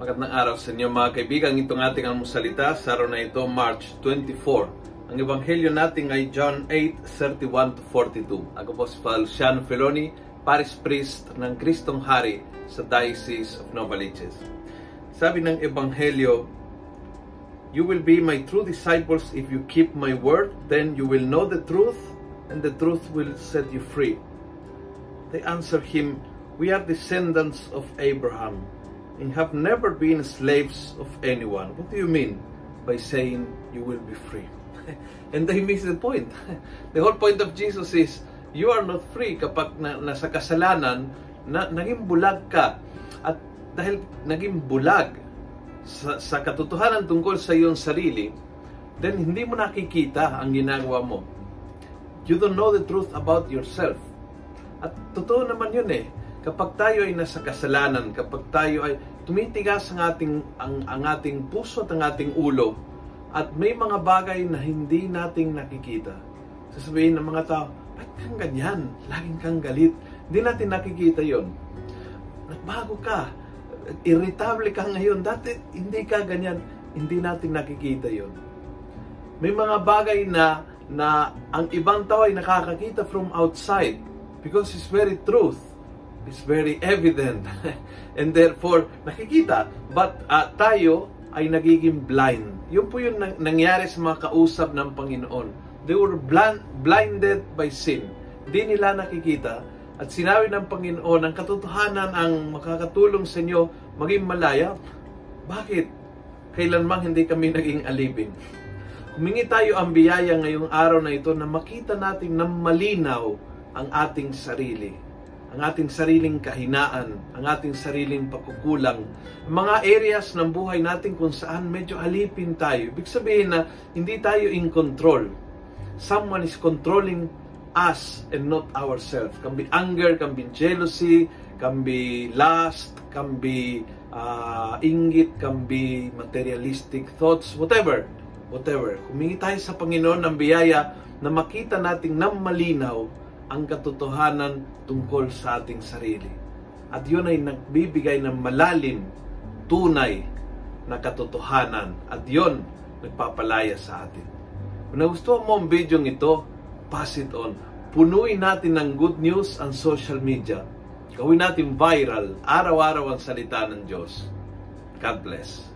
Magandang araw sa inyo mga kaibigan. Itong ating almusalita sa araw na ito, March 24. Ang ebanghelyo natin ay John 8, 31 to 42. Ako po si Father Luciano Feloni, Paris Priest ng Kristong Hari sa Diocese of Novaliches. Sabi ng ebanghelyo, You will be my true disciples if you keep my word, then you will know the truth, and the truth will set you free. They answered him, We are descendants of Abraham and have never been slaves of anyone. What do you mean by saying you will be free? and they miss the point. the whole point of Jesus is, you are not free kapag na, nasa kasalanan, na, naging bulag ka. At dahil naging bulag sa, sa katotohanan tungkol sa iyong sarili, then hindi mo nakikita ang ginagawa mo. You don't know the truth about yourself. At totoo naman yun eh kapag tayo ay nasa kasalanan, kapag tayo ay tumitigas ang ating, ang, ang ating puso at ang ating ulo, at may mga bagay na hindi nating nakikita, sasabihin ng mga tao, ba't kang ganyan? Laging kang galit. Hindi natin nakikita yon. Nagbago ka. Irritable ka ngayon. Dati hindi ka ganyan. Hindi natin nakikita yon. May mga bagay na na ang ibang tao ay nakakakita from outside because it's very truth is very evident. And therefore nakikita but uh, tayo ay nagiging blind. Yun po yung nangyari sa mga kausap ng Panginoon. They were blind, blinded by sin. Hindi nila nakikita. At sinabi ng Panginoon ang katotohanan ang makakatulong sa inyo maging malaya. Bakit? Kailanman hindi kami naging alipin. Humingi tayo ang biyaya ngayong araw na ito na makita natin ng malinaw ang ating sarili ang ating sariling kahinaan, ang ating sariling pagkukulang, mga areas ng buhay natin kung saan medyo alipin tayo. Ibig sabihin na hindi tayo in control. Someone is controlling us and not ourselves. Can be anger, can be jealousy, can be lust, can be uh, inggit, can be materialistic thoughts, whatever. Whatever. Humingi tayo sa Panginoon ng biyaya na makita natin ng malinaw ang katotohanan tungkol sa ating sarili. At yun ay nagbibigay ng malalim, tunay na katotohanan. At yun, nagpapalaya sa atin. Kung nagustuhan mo ang video ito, pass it on. Punuin natin ng good news ang social media. Gawin natin viral, araw-araw ang salita ng Diyos. God bless.